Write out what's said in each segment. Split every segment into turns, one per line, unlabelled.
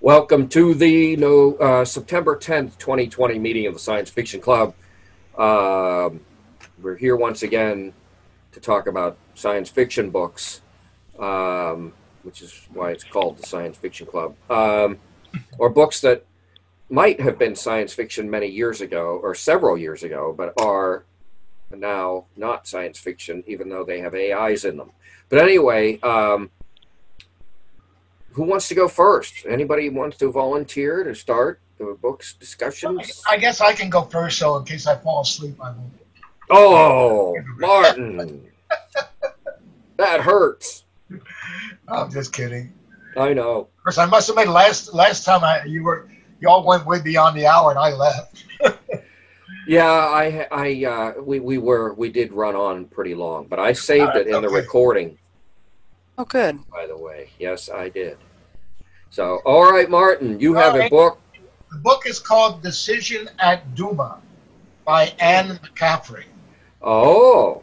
Welcome to the no, uh, September 10th, 2020 meeting of the Science Fiction Club. Um, we're here once again to talk about science fiction books, um, which is why it's called the Science Fiction Club, um, or books that might have been science fiction many years ago or several years ago, but are now not science fiction, even though they have AIs in them. But anyway, um, who wants to go first? Anybody wants to volunteer to start the books discussions?
I guess I can go first, so in case I fall asleep, I won't.
Oh, Martin, that hurts.
I'm just kidding.
I know.
Of course, I must admit, last last time I you were you all went way beyond the hour, and I left.
Yeah, I, I, uh, we, we were, we did run on pretty long, but I saved it in the recording.
Oh, good.
By the way, yes, I did. So, all right, Martin, you have a book.
The book is called Decision at Doona by Anne McCaffrey.
Oh,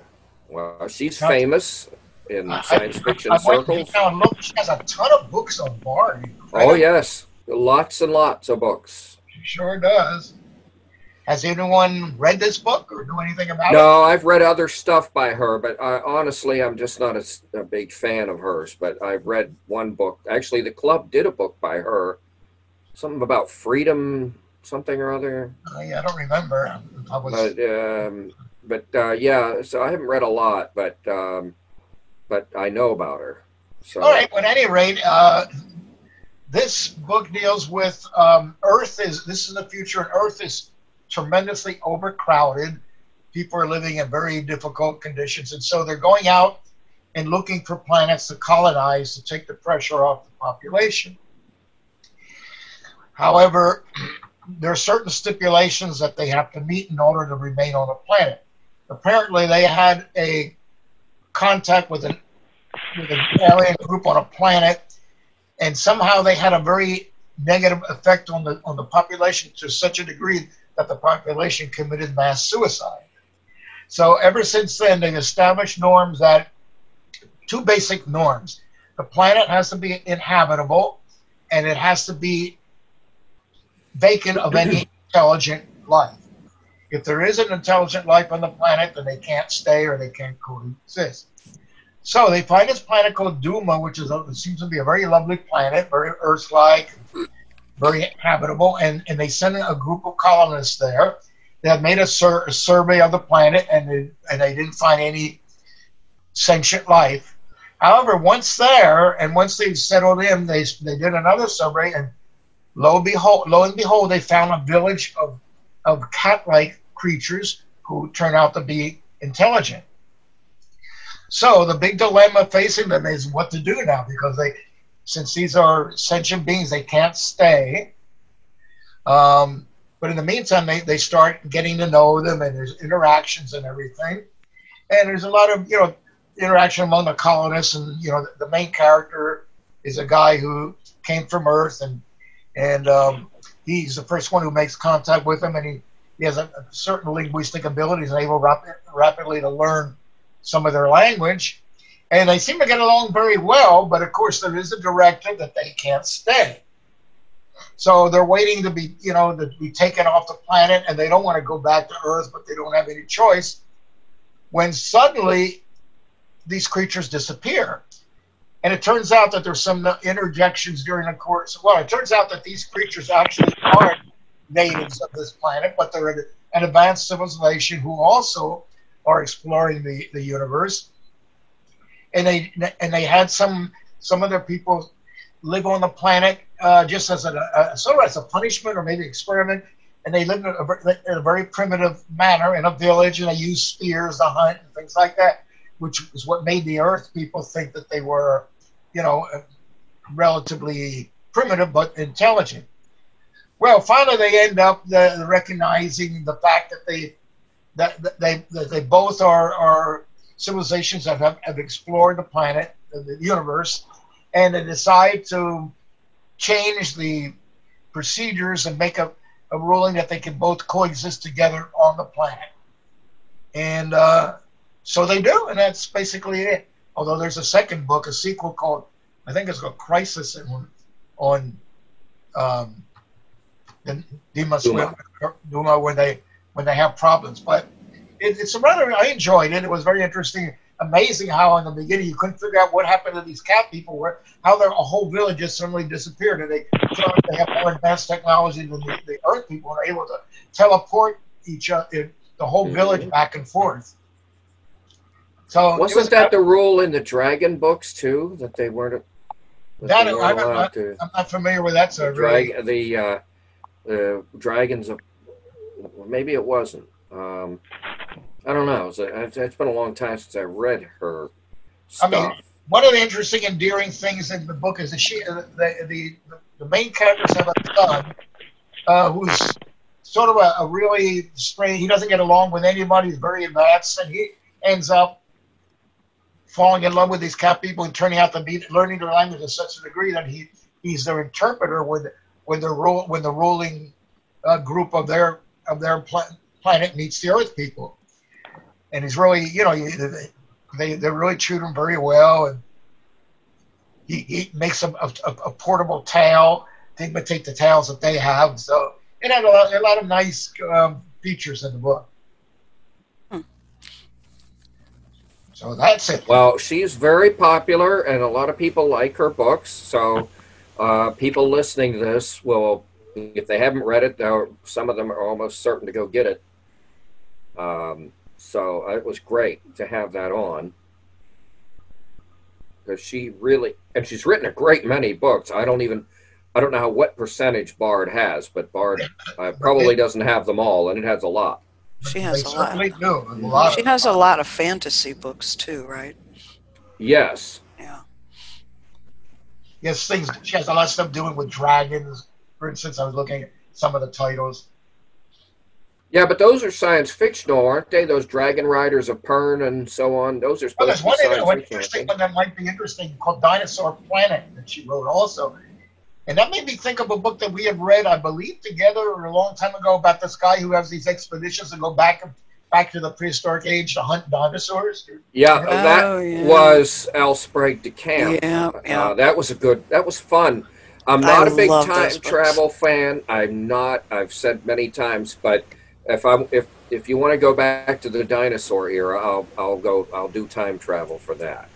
well, she's famous in
I-
science fiction
I went
circles.
down and. She has a ton of books on Bard.
Oh yes, lots and lots of books.
She sure does. Has anyone read this book or know anything about it?
No, I've read other stuff by her, but I, honestly, I'm just not a big fan of hers. But I've read one book. Actually, the club did a book by her, something about freedom, something or other.
Uh, yeah, I don't remember. I was.
But um, but uh, yeah, so I haven't read a lot, but um, but I know about her. So
All right. Well, at any rate, uh, this book deals with um, Earth. Is this is the future, and Earth is tremendously overcrowded. People are living in very difficult conditions, and so they're going out and looking for planets to colonize to take the pressure off the population. However, there are certain stipulations that they have to meet in order to remain on a planet. Apparently, they had a contact with an with an alien group on a planet, and somehow they had a very negative effect on the on the population to such a degree that the population committed mass suicide. So ever since then, they've established norms that two basic norms: the planet has to be inhabitable, and it has to be vacant of any intelligent life. If there is an intelligent life on the planet, then they can't stay or they can't coexist. So they find this planet called Doona, which is a, it seems to be a very lovely planet, very Earth-like, very habitable, and, and they sent a group of colonists there. They had made a, sur- a survey of the planet, and they, and they didn't find any sentient life. However, once there, and once they settled in, they they did another survey, and lo and behold, lo and behold, they found a village of of cat-like creatures who turn out to be intelligent. So the big dilemma facing them is what to do now because they, since these are sentient beings, they can't stay. Um, but in the meantime, they, they start getting to know them and there's interactions and everything. And there's a lot of, you know, interaction among the colonists. And, you know, the, the main character is a guy who came from Earth and, and um, he's the first one who makes contact with them. And he, he has a, a certain linguistic abilities and able rapid, rapidly to learn some of their language. And they seem to get along very well, but of course, there is a directive that they can't stay. So they're waiting to be, you know, to be taken off the planet, and they don't want to go back to Earth, but they don't have any choice. When suddenly these creatures disappear. And it turns out that there's some interjections during the course. Well, it turns out that these creatures actually aren't natives of this planet, but they're an an advanced civilization who also are exploring the, the universe. And they and they had some some of their people live on the planet uh, just as a, a sort of as a punishment or maybe experiment. And they lived in a, in a very primitive manner in a village, and they used spears to hunt and things like that, which is what made the Earth people think that they were, you know, relatively primitive but intelligent. Well, finally, they end up the, recognizing the fact that they that, that they that they both are are civilizations that have, have explored the planet, the universe, and they decide to change the procedures and make a, a ruling that they can both coexist together on the planet. And uh, so they do, and that's basically it. Although there's a second book, a sequel called, I think it's called Crisis on on um, the Doona, Doona. Doona when they when they have problems. But it, it's a rather I enjoyed it. It was very interesting. Amazing how in the beginning you couldn't figure out what happened to these cat people, where how their a whole village just suddenly disappeared, and they they have more advanced technology than the, the Earth people are able to teleport each other, the whole mm-hmm. village back and forth.
So wasn't was, that the rule in the Dragon books too that they weren't?
That, that they weren't I'm, not, to, I'm, not, familiar with that. So
the, really. the uh, the dragons of maybe it wasn't. Um, I don't know. It's, it's been a long time since I read her. Stuff. I mean,
one of the interesting, endearing things in the book is that she, uh, the, the, the main characters have a son uh, who's sort of a, a really strange. He doesn't get along with anybody. He's very advanced, and he ends up falling in love with these cat people and turning out to be learning their language to such a degree that he he's their interpreter when when the rule when the ruling uh, group of their of their planet meets the Earth people, and he's really you know they they really treat him very well and. He, he makes a, a, a portable tail to imitate the tails that they have. So it had a lot, a lot of nice um, features in the book. Hmm. So that's it.
Well, she's very popular, and a lot of people like her books. So uh, people listening to this will, if they haven't read it, some of them are almost certain to go get it. Um, so it was great to have that on because she really, and she's written a great many books. I don't even I don't know how, what percentage Bard has, but Bard uh, probably doesn't have them all, and it has a lot.
She has a lot. Do. a lot. She has a lot of fantasy books too, right?
Yes.
Yeah.
Yes, things. She has a lot of stuff doing with dragons. For instance, I was looking at some of the titles.
Yeah, but those are science fictional, aren't they? Those Dragon Riders of Pern and so on. Those are supposed well, to be science
one interesting one that might be interesting called Dinosaur Planet that she wrote also. And that made me think of a book that we had read, I believe, together a long time ago about this guy who has these expeditions to go back back to the prehistoric age to hunt dinosaurs.
Yeah, oh, that yeah. was L. Sprague de Camp.
Yeah, yeah.
Uh, that was a good. That was fun. I'm not I a big time travel fan. I'm not. I've said many times, but if I'm if if you want to go back to the dinosaur era, I'll I'll go. I'll do time travel for that.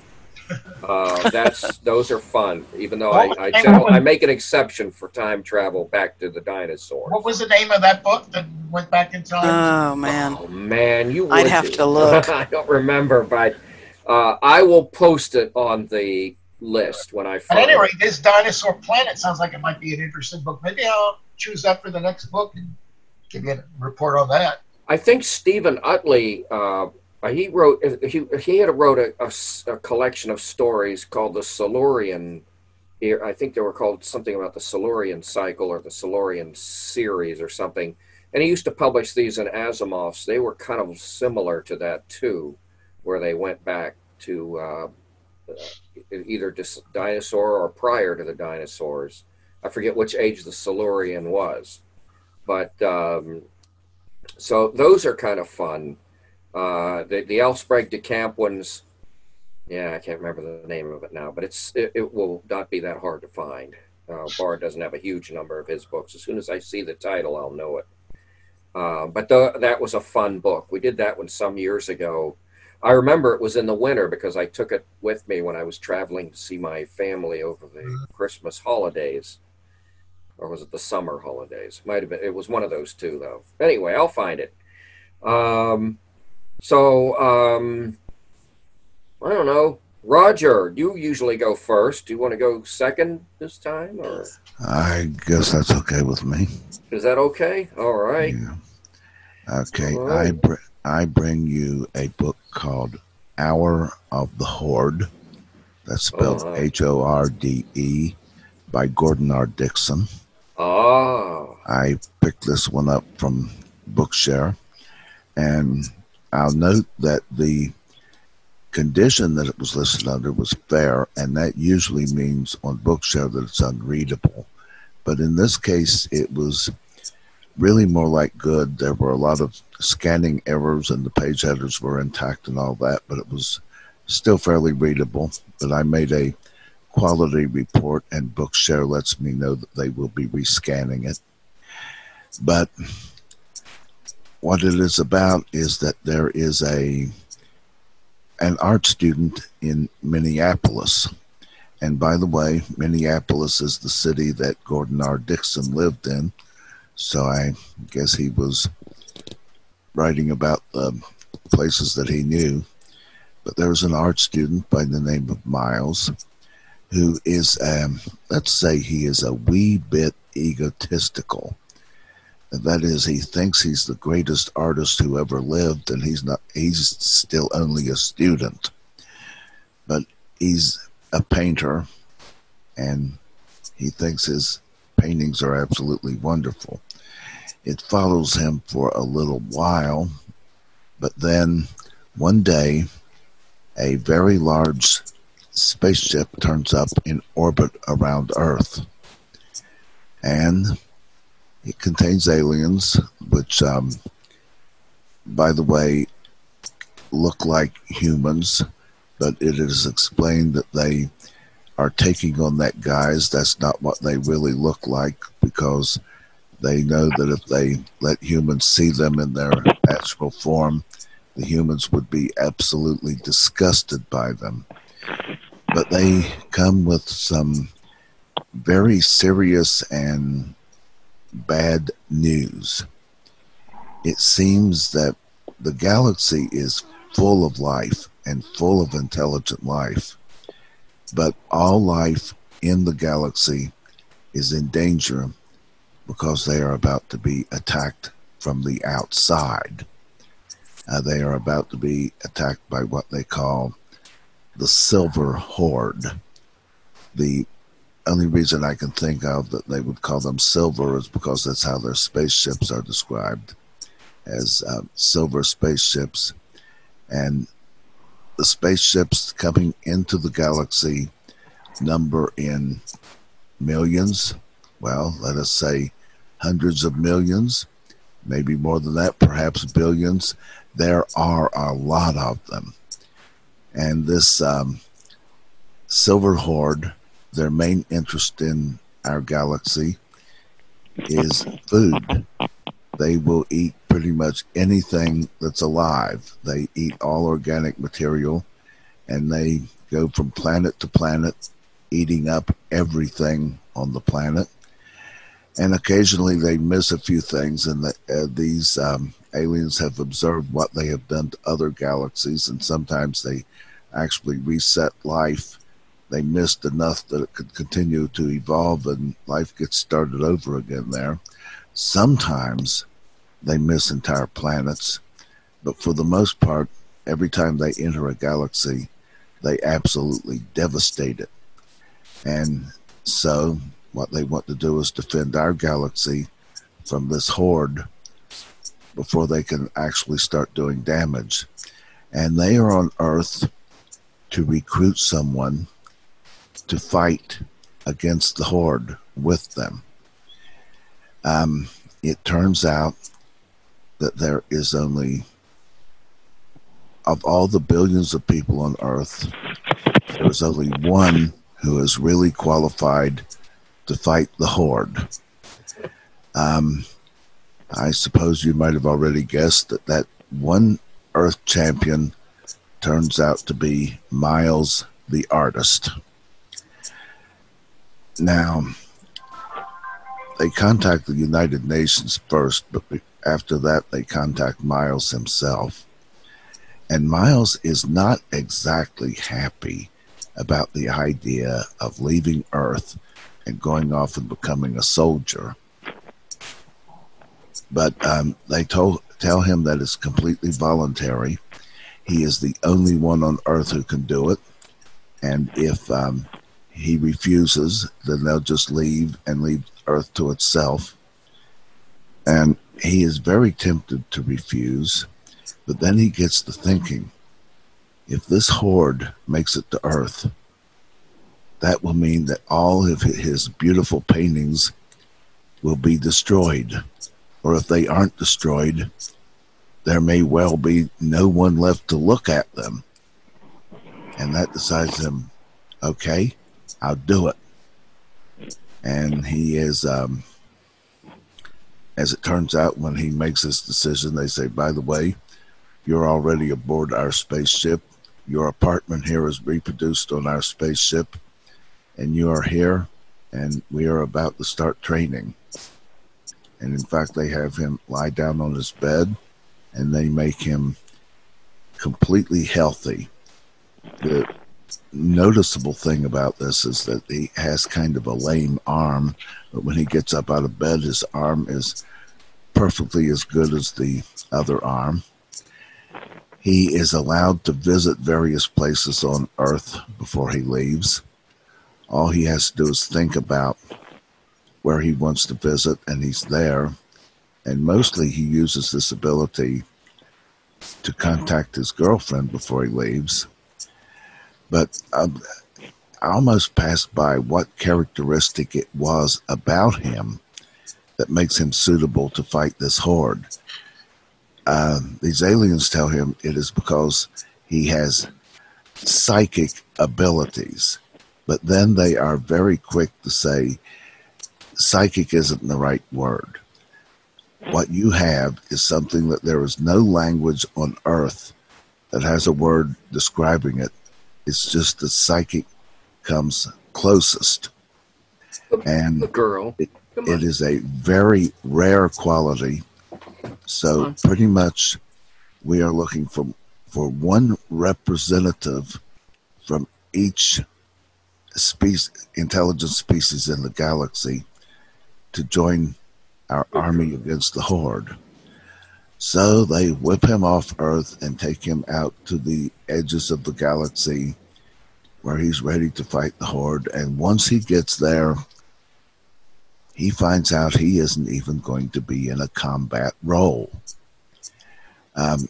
Uh, that's those are fun. Even though I I, general, I make an exception for time travel back to the dinosaurs.
What was the name of that book that went back in time?
Oh man,
oh man, you.
I'd have to look.
I don't remember, but uh, I will post it on the list when I find.
At any rate, this dinosaur planet sounds like it might be an interesting book. Maybe I'll choose that for the next book and give you a report on that.
I think Steven Utley uh, uh, he wrote he he had wrote a, a, a, collection of stories called the Silurian. I think they were called something about the Silurian cycle or the Silurian series or something. And he used to publish these in Asimov's. They were kind of similar to that too, where they went back to uh, either dinosaur or prior to the dinosaurs. I forget which age the Silurian was, but um, so those are kind of fun. Uh, the the L. Sprague de Camp ones, yeah, I can't remember the name of it now, but it's it, it will not be that hard to find. Uh, Bard doesn't have a huge number of his books. As soon as I see the title, I'll know it. Uh, but the, that was a fun book. We did that one some years ago. I remember it was in the winter because I took it with me when I was traveling to see my family over the Christmas holidays, or was it the summer holidays? Might have been. It was one of those two, though. Anyway, I'll find it. Um, so, um, I don't know. Roger, you usually go first. Do you want to go second this time? Or?
I guess that's okay with me.
Is that okay? All right.
Yeah. Okay. All right. I, br- I bring you a book called Hour of the Horde. That's spelled uh-huh. H O R D E by Gordon R. Dickson.
Oh.
I picked this one up from Bookshare. And I'll note that the condition that it was listed under was fair, and that usually means on Bookshare that it's unreadable. But in this case, it was really more like good. There were a lot of scanning errors, and the page headers were intact and all that, but it was still fairly readable. But I made a quality report, and Bookshare lets me know that they will be rescanning it. But what it is about is that there is a an art student in Minneapolis. And by the way, Minneapolis is the city that Gordon R. Dickson lived in. So I guess he was writing about the places that he knew. But there was an art student by the name of Miles who is, um, let's say, he is a wee bit egotistical. That is, he thinks he's the greatest artist who ever lived, and he's not. He's still only a student, but he's a painter, and he thinks his paintings are absolutely wonderful. It follows him for a little while, but then one day, a very large spaceship turns up in orbit around Earth, and it contains aliens, which, um, by the way, look like humans, but it is explained that they are taking on that guise. That's not what they really look like because they know that if they let humans see them in their natural form, the humans would be absolutely disgusted by them. But they come with some very serious and bad news. It seems that the galaxy is full of life and full of intelligent life, but all life in the galaxy is in danger because they are about to be attacked from the outside. Uh, they are about to be attacked by what they call the Silver Horde. The only reason I can think of that they would call them silver is because that's how their spaceships are described as uh, silver spaceships. And the spaceships coming into the galaxy number in millions. Well, let us say hundreds of millions, maybe more than that, perhaps billions. There are a lot of them. And this um, silver horde their main interest in our galaxy is food. They will eat pretty much anything that's alive. They eat all organic material and they go from planet to planet, eating up everything on the planet. And occasionally they miss a few things, and the, uh, these um, aliens have observed what they have done to other galaxies, and sometimes they actually reset life they missed enough that it could continue to evolve and life gets started over again there. Sometimes they miss entire planets, but for the most part, every time they enter a galaxy, they absolutely devastate it. And so, what they want to do is defend our galaxy from this horde before they can actually start doing damage. And they are on Earth to recruit someone to fight against the horde with them. Um, it turns out that there is only, of all the billions of people on Earth, there is only one who is really qualified to fight the horde. Um, I suppose you might have already guessed that that one Earth champion turns out to be Miles the artist. Now, they contact the United Nations first, but after that, they contact Miles himself. And Miles is not exactly happy about the idea of leaving Earth and going off and becoming a soldier. But um, they told, tell him that it's completely voluntary. He is the only one on Earth who can do it. And if um, he refuses, then they'll just leave and leave Earth to itself. And he is very tempted to refuse, but then he gets to thinking if this horde makes it to Earth, that will mean that all of his beautiful paintings will be destroyed. Or if they aren't destroyed, there may well be no one left to look at them. And that decides him okay, I'll do it. And he is, um, as it turns out, when he makes this decision, they say, by the way, you're already aboard our spaceship. Your apartment here is reproduced on our spaceship, and you are here, and we are about to start training. And in fact, they have him lie down on his bed and they make him completely healthy. The noticeable thing about this is that he has kind of a lame arm, but when he gets up out of bed, his arm is perfectly as good as the other arm. He is allowed to visit various places on Earth before he leaves. All he has to do is think about where he wants to visit, and he's there. And mostly he uses this ability to contact his girlfriend before he leaves. But um, I almost passed by what characteristic it was about him that makes him suitable to fight this horde. Uh, these aliens tell him it is because he has psychic abilities. But then they are very quick to say psychic isn't the right word. What you have is something that there is no language on earth that has a word describing it. It's just the psychic comes closest. And
girl.
It, it is a very rare quality. So pretty much we are looking for for one representative from each species intelligent species in the galaxy to join our army against the horde. So they whip him off Earth and take him out to the edges of the galaxy where he's ready to fight the horde. And once he gets there, he finds out he isn't even going to be in a combat role. Um,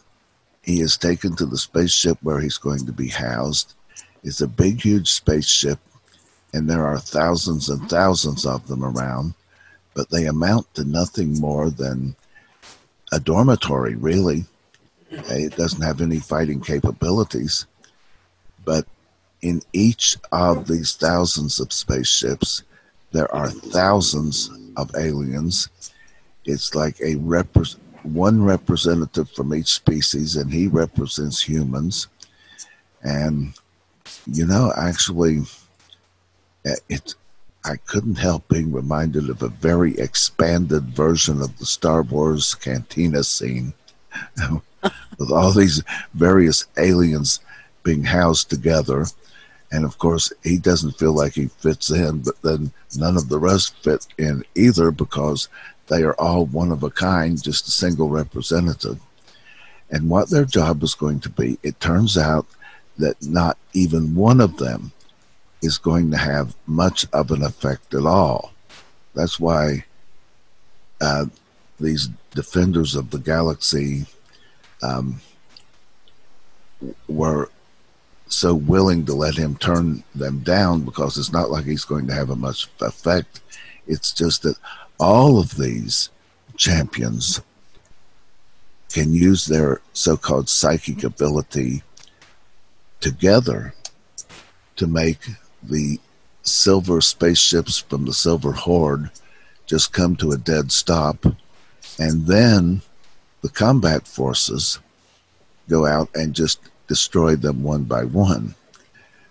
he is taken to the spaceship where he's going to be housed. It's a big, huge spaceship, and there are thousands and thousands of them around but they amount to nothing more than a dormitory, really. Eh, it doesn't have any fighting capabilities. But in each of these thousands of spaceships, there are thousands of aliens. It's like a repre- one representative from each species, and he represents humans. And, you know, actually, eh, it, I couldn't help being reminded of a very expanded version of the Star Wars cantina scene with all these various aliens being housed together. And of course, he doesn't feel like he fits in, but then none of the rest fit in either because they are all one of a kind, just a single representative. And what their job is going to be, it turns out that not even one of them is going to have much of an effect at all. That's why uh, these defenders of the galaxy um, were so willing to let him turn them down because it's not like he's going to have a much effect. It's just that all of these champions can use their so called psychic ability together to make the silver spaceships from the Silver Horde just come to a dead stop, and then the combat forces go out and just destroy them one by one.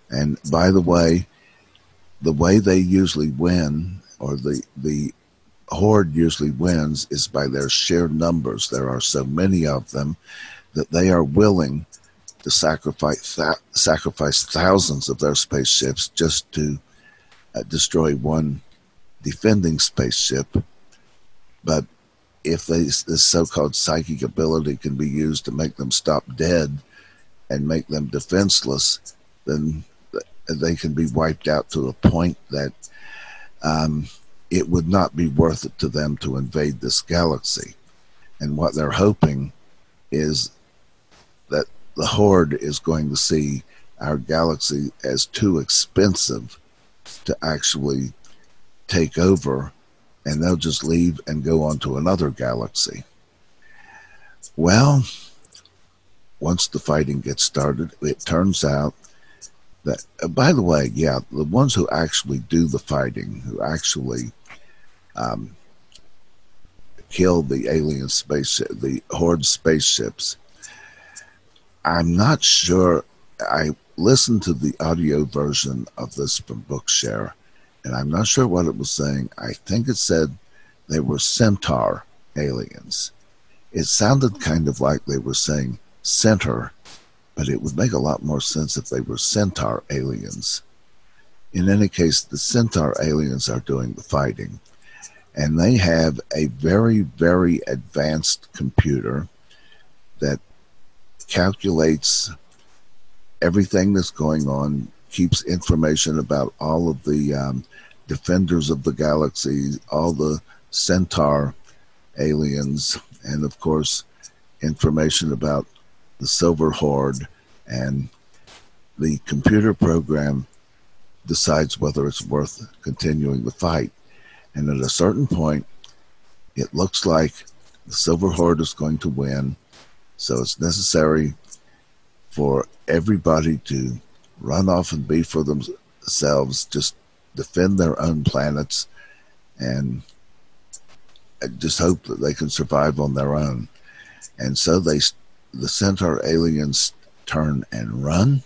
And by the way, the way they usually win, or the the horde usually wins, is by their sheer numbers. There are so many of them that they are willing to sacrifice th- sacrifice thousands of their spaceships just to uh, destroy one defending spaceship. But if they, this so-called psychic ability can be used to make them stop dead and make them defenseless, then they can be wiped out to a point that um, it would not be worth it to them to invade this galaxy. And what they're hoping is the Horde is going to see our galaxy as too expensive to actually take over, and they'll just leave and go on to another galaxy. Well, once the fighting gets started, it turns out That, uh, by the way, yeah, the ones who actually do the fighting, who actually um, kill the alien spaceship, the horde spaceships. I'm not sure. I listened to the audio version of this from Bookshare, and I'm not sure what it was saying. I think it said they were centaur aliens. It sounded kind of like they were saying center, but it would make a lot more sense if they were centaur aliens. In any case, the centaur aliens are doing the fighting and they have a very, very advanced computer that calculates everything that's going on, keeps information about all of the um, defenders of the galaxy, all the centaur aliens, and of course, information about the Silver Horde. And the computer program decides whether it's worth continuing the fight. And at a certain point, it looks like the Silver Horde is going to win. So it's necessary for everybody to run off and be for themselves, just defend their own planets, and uh, just hope that they can survive on their own. And so they, the Centaur aliens turn and run,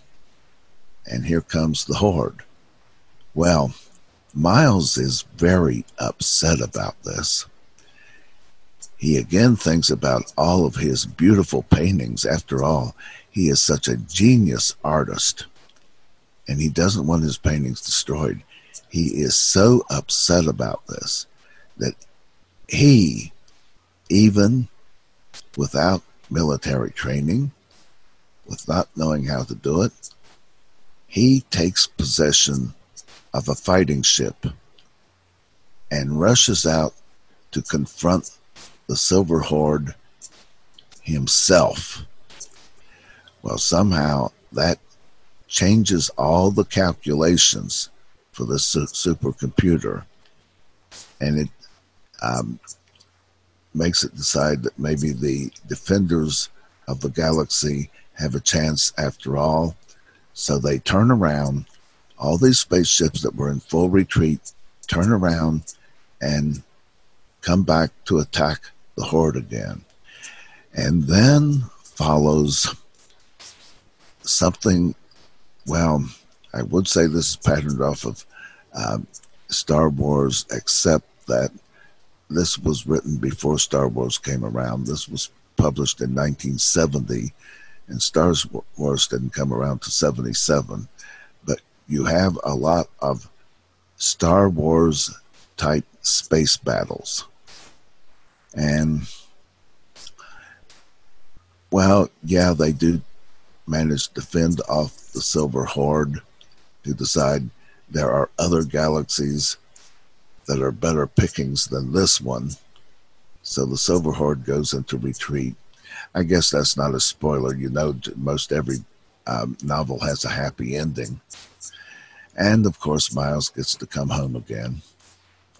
and here comes the Horde. Well, Miles is very upset about this. He again thinks about all of his beautiful paintings. After all, he is such a genius artist, and he doesn't want his paintings destroyed. He is so upset about this that he, even without military training, with not knowing how to do it, he takes possession of a fighting ship and rushes out to confront the Silver Horde himself. Well, somehow that changes all the calculations for the su- supercomputer and it um, makes it decide that maybe the defenders of the galaxy have a chance after all. So they turn around all these spaceships that were in full retreat turn around and come back to attack the horde again. And then follows something, well, I would say this is patterned off of um, Star Wars, except that this was written before Star Wars came around. This was published in 1970, and Star Wars didn't come around to 77 But you have a lot of Star Wars type space battles. And, well, yeah, they do manage to fend off the Silver Horde to decide there are other galaxies that are better pickings than this one. So the Silver Horde goes into retreat. I guess that's not a spoiler. You know, most every um, novel has a happy ending. And of course, Miles gets to come home again.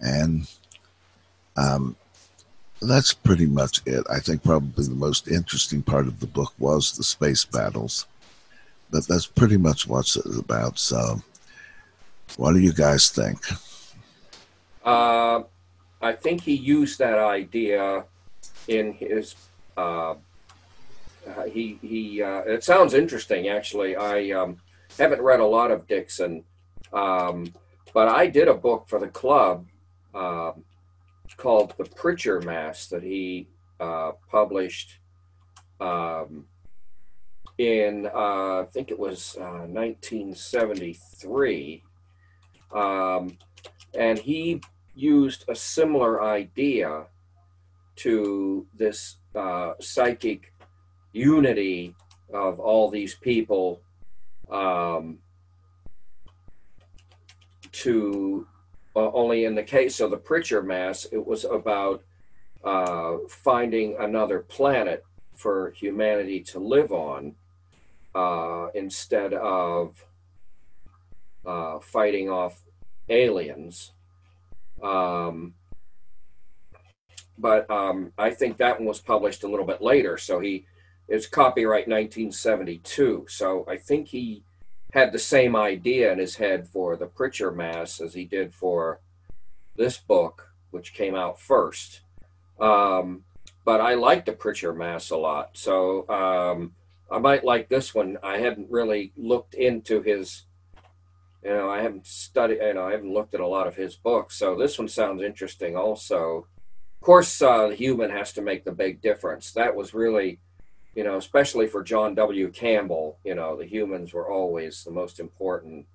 And um, that's pretty much it. I think probably the most interesting part of the book was the space battles. But that's pretty much what it's about. So, what do you guys think?
Uh, I think he used that idea in his. Uh, uh, he he. Uh, it sounds interesting, actually. I um, haven't read a lot of Dickson, um, but I did a book for the club um, called The Pritcher Mass that he uh, published um, in, uh, I think it was uh, 1973. Um, and he used a similar idea to this uh, psychic unity of all these people um, to uh, only in the case of the Pritcher Mass, it was about uh, finding another planet for humanity to live on uh, instead of uh, fighting off aliens. Um, but um, I think that one was published a little bit later. So he, it's copyright 1972. So I think he had the same idea in his head for the Pritcher Mass as he did for this book, which came out first. Um, but I like the Pritcher Mass a lot, so um, I might like this one. I hadn't really looked into his, you know, I haven't studied, you know, I haven't looked at a lot of his books, so this one sounds interesting also. Of course, uh, the human has to make the big difference. That was really, you know, especially for John W. Campbell, you know, the humans were always the most important.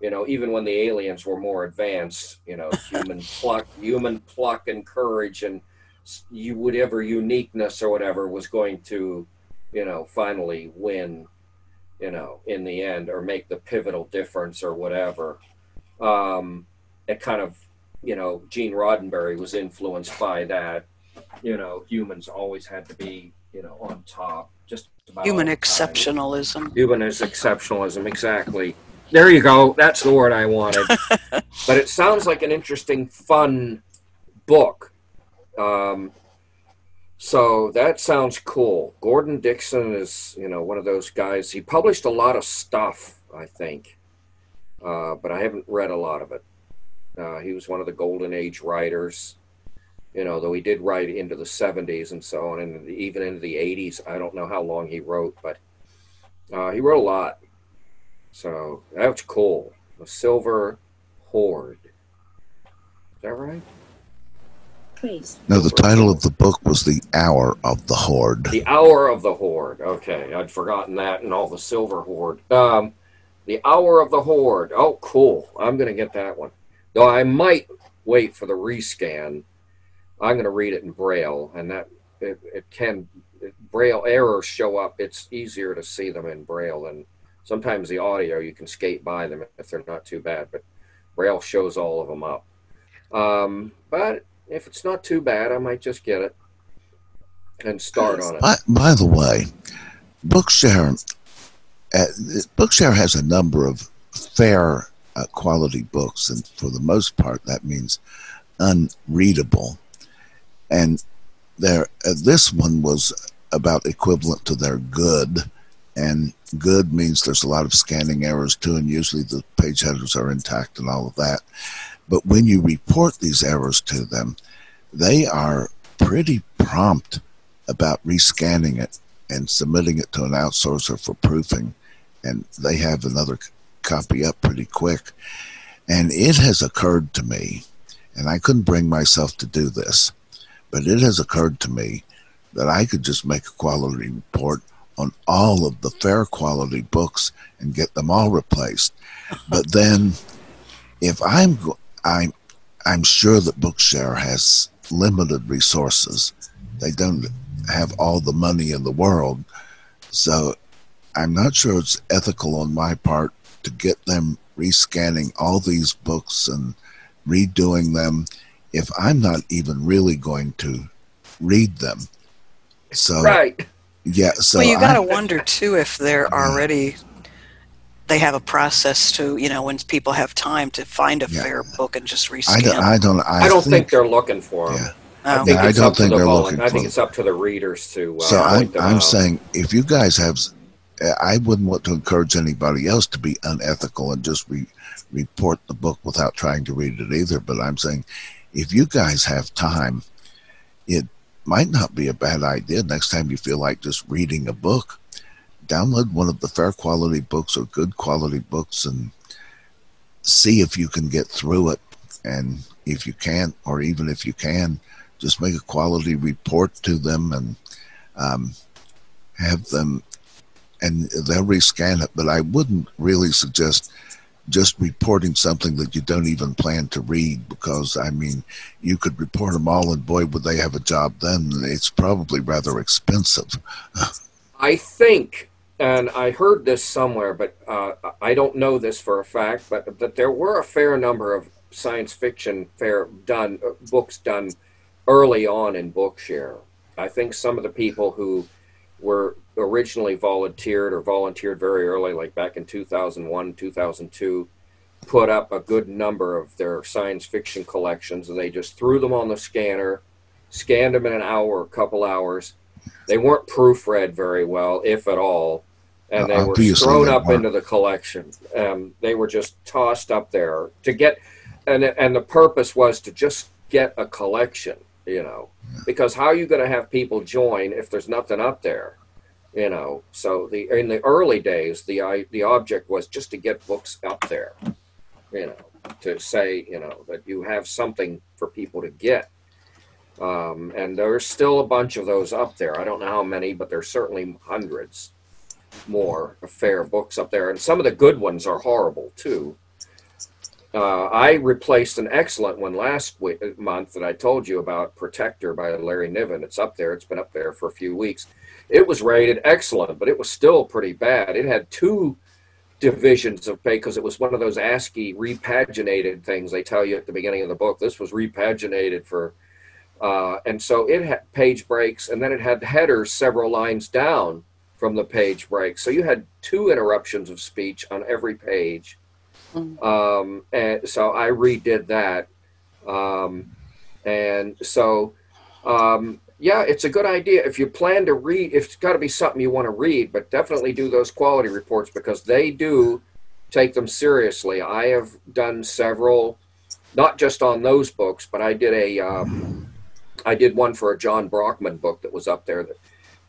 You know, even when the aliens were more advanced, you know, human pluck, human pluck and courage and you whatever uniqueness or whatever was going to, you know, finally win, you know, in the end or make the pivotal difference or whatever. Um, it kind of you know, Gene Roddenberry was influenced by that. You know, humans always had to be, you know, on top. Just
human exceptionalism.
Human is exceptionalism, exactly. There you go. That's the word I wanted. but it sounds like an interesting, fun book. Um, so that sounds cool. Gordon Dickson is, you know, one of those guys. He published a lot of stuff, I think, uh, but I haven't read a lot of it. Uh, he was one of the golden age writers, you know, though he did write into the 70s and so on, and even into the 80s. I don't know how long he wrote, but uh, he wrote a lot. So that's cool. The Silver Horde. Is that right? Please.
No, the title of the book was The Hour of the Horde.
The Hour of the Horde. Okay, I'd forgotten that and all the Silver Horde. Um, the Hour of the Horde. Oh, cool. I'm going to get that one. Though I might wait for the rescan. I'm going to read it in Braille, and that it, it can it, Braille errors show up. It's easier to see them in Braille than sometimes the audio. You can skate by them if they're not too bad, but Braille shows all of them up. Um, but if it's not too bad, I might just get it and start on it.
By, by the way, Bookshare uh, Bookshare has a number of fair uh, quality books, and for the most part, that means unreadable. And there, uh, this one was about equivalent to their good, and good means there's a lot of scanning errors too, and usually the page headers are intact and all of that. But when you report these errors to them, they are pretty prompt about rescanning it and submitting it to an outsourcer for proofing. And they have another copy up pretty quick. And it has occurred to me, and I couldn't bring myself to do this, but it has occurred to me that I could just make a quality report on all of the fair quality books and get them all replaced. But then, if I'm I'm I'm sure that Bookshare has limited resources. They don't have all the money in the world, so I'm not sure it's ethical on my part to get them rescanning all these books and redoing them if I'm not even really going to read them. So
right.
Yeah. So
well, you got to wonder too if they're already they have a process to you know when people have time to find a yeah. fair book and just rescan.
I don't. I don't. I,
I don't think, think, they're looking for them. Yeah.
I, think I don't think the they're looking. For them.
I think it's up to the readers to. Uh,
so I'm, I'm saying if you guys have I wouldn't want to encourage anybody else to be unethical and just re- report the book without trying to read it either. But I'm saying if you guys have time, it might not be a bad idea next time you feel like just reading a book. Download one of the fair quality books or good quality books and see if you can get through it. And if you can't, or even if you can, just make a quality report to them and um, have them and they'll rescan it. But I wouldn't really suggest just reporting something that you don't even plan to read because I mean, you could report them all, and boy, would they have a job then. It's probably rather expensive.
I think, and I heard this somewhere, but uh, I don't know this for a fact, but that there were a fair number of science fiction fair done uh, books done early on in Bookshare. I think some of the people who were originally volunteered or volunteered very early, like back in 2001, 2002, put up a good number of their science fiction collections and they just threw them on the scanner, scanned them in an hour, a couple hours. They weren't proofread very well, if at all. and they were thrown up weren't. into the collection. Um, they were just tossed up there to get, and and the purpose was to just get a collection, you know, because how are you going to have people join if there's nothing up there, you know? So the in the early days, the the object was just to get books up there, you know, to say you know that you have something for people to get. Um, and there's still a bunch of those up there. I don't know how many, but there's certainly hundreds more fair books up there, and some of the good ones are horrible too. Uh, I replaced an excellent one last week, month that I told you about, Protector by Larry Niven. It's up there. It's been up there for a few weeks. It was rated excellent, but it was still pretty bad. It had two divisions of pay because it was one of those ASCII repaginated things they tell you at the beginning of the book. This was repaginated for, uh, and so it had page breaks, and then it had headers several lines down from the page break. So you had two interruptions of speech on every page. Mm-hmm. Um, and so I redid that. Um, and so, um, yeah, it's a good idea. If you plan to read, it's got to be something you want to read, but definitely do those quality reports because they do take them seriously. I have done several, not just on those books, but I did a, um, I did one for a John Brockman book that was up there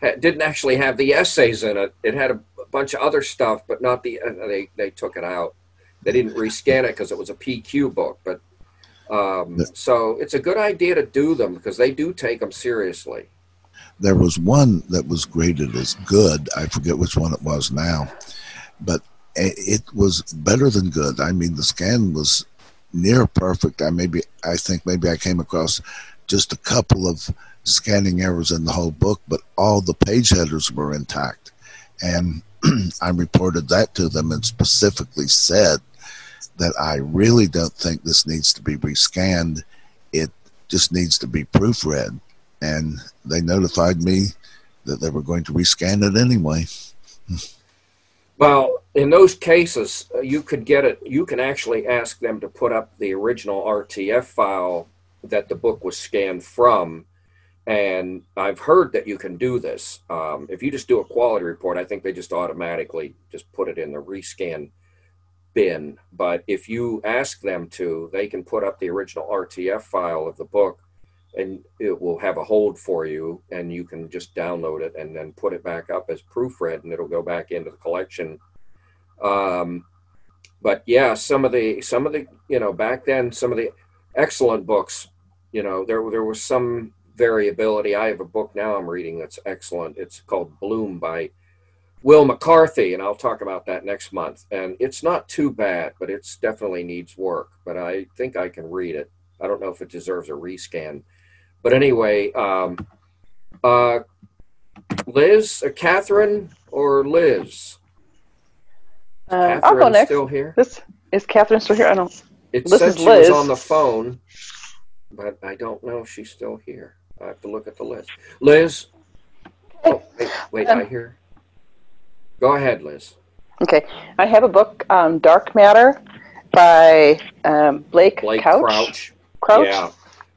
that didn't actually have the essays in it. It had a bunch of other stuff, but not the. Uh, they they took it out. They didn't rescan it because it was a PQ book. But um, so it's a good idea to do them because they do take them seriously.
There was one that was graded as good. I forget which one it was now, but it was better than good. I mean, the scan was near perfect. I maybe I think maybe I came across just a couple of scanning errors in the whole book, but all the page headers were intact. And I reported that to them and specifically said that I really don't think this needs to be rescanned. It just needs to be proofread. And they notified me that they were going to rescan it anyway.
Well, in those cases, uh, you could get it. You can actually ask them to put up the original RTF file that the book was scanned from and I've heard that you can do this. Um, if you just do a quality report, I think they just automatically just put it in the rescan bin. But if you ask them to, they can put up the original RTF file of the book and it will have a hold for you and you can just download it and then put it back up as proofread and it'll go back into the collection. Um, but yeah, some of the, some of the, you know, back then, some of the excellent books, you know, there, there was some variability. I have a book now I'm reading that's excellent. It's called Bloom by Wil McCarthy, and I'll talk about that next month. And it's not too bad, but it definitely needs work. But I think I can read it. I don't know if it deserves a rescan. But anyway, um, uh, Liz, uh, Catherine, or Liz?
Uh, I'll go next. Still here? This is Catherine still here? I don't.
It this said she Liz. was on the phone, but I don't know if she's still here. I have to look at the list. Liz? Oh, wait, wait um, I hear. Go ahead, Liz.
Okay. I have a book, um, Dark Matter by um, Blake,
Blake
Couch.
Crouch.
Crouch?
Yeah.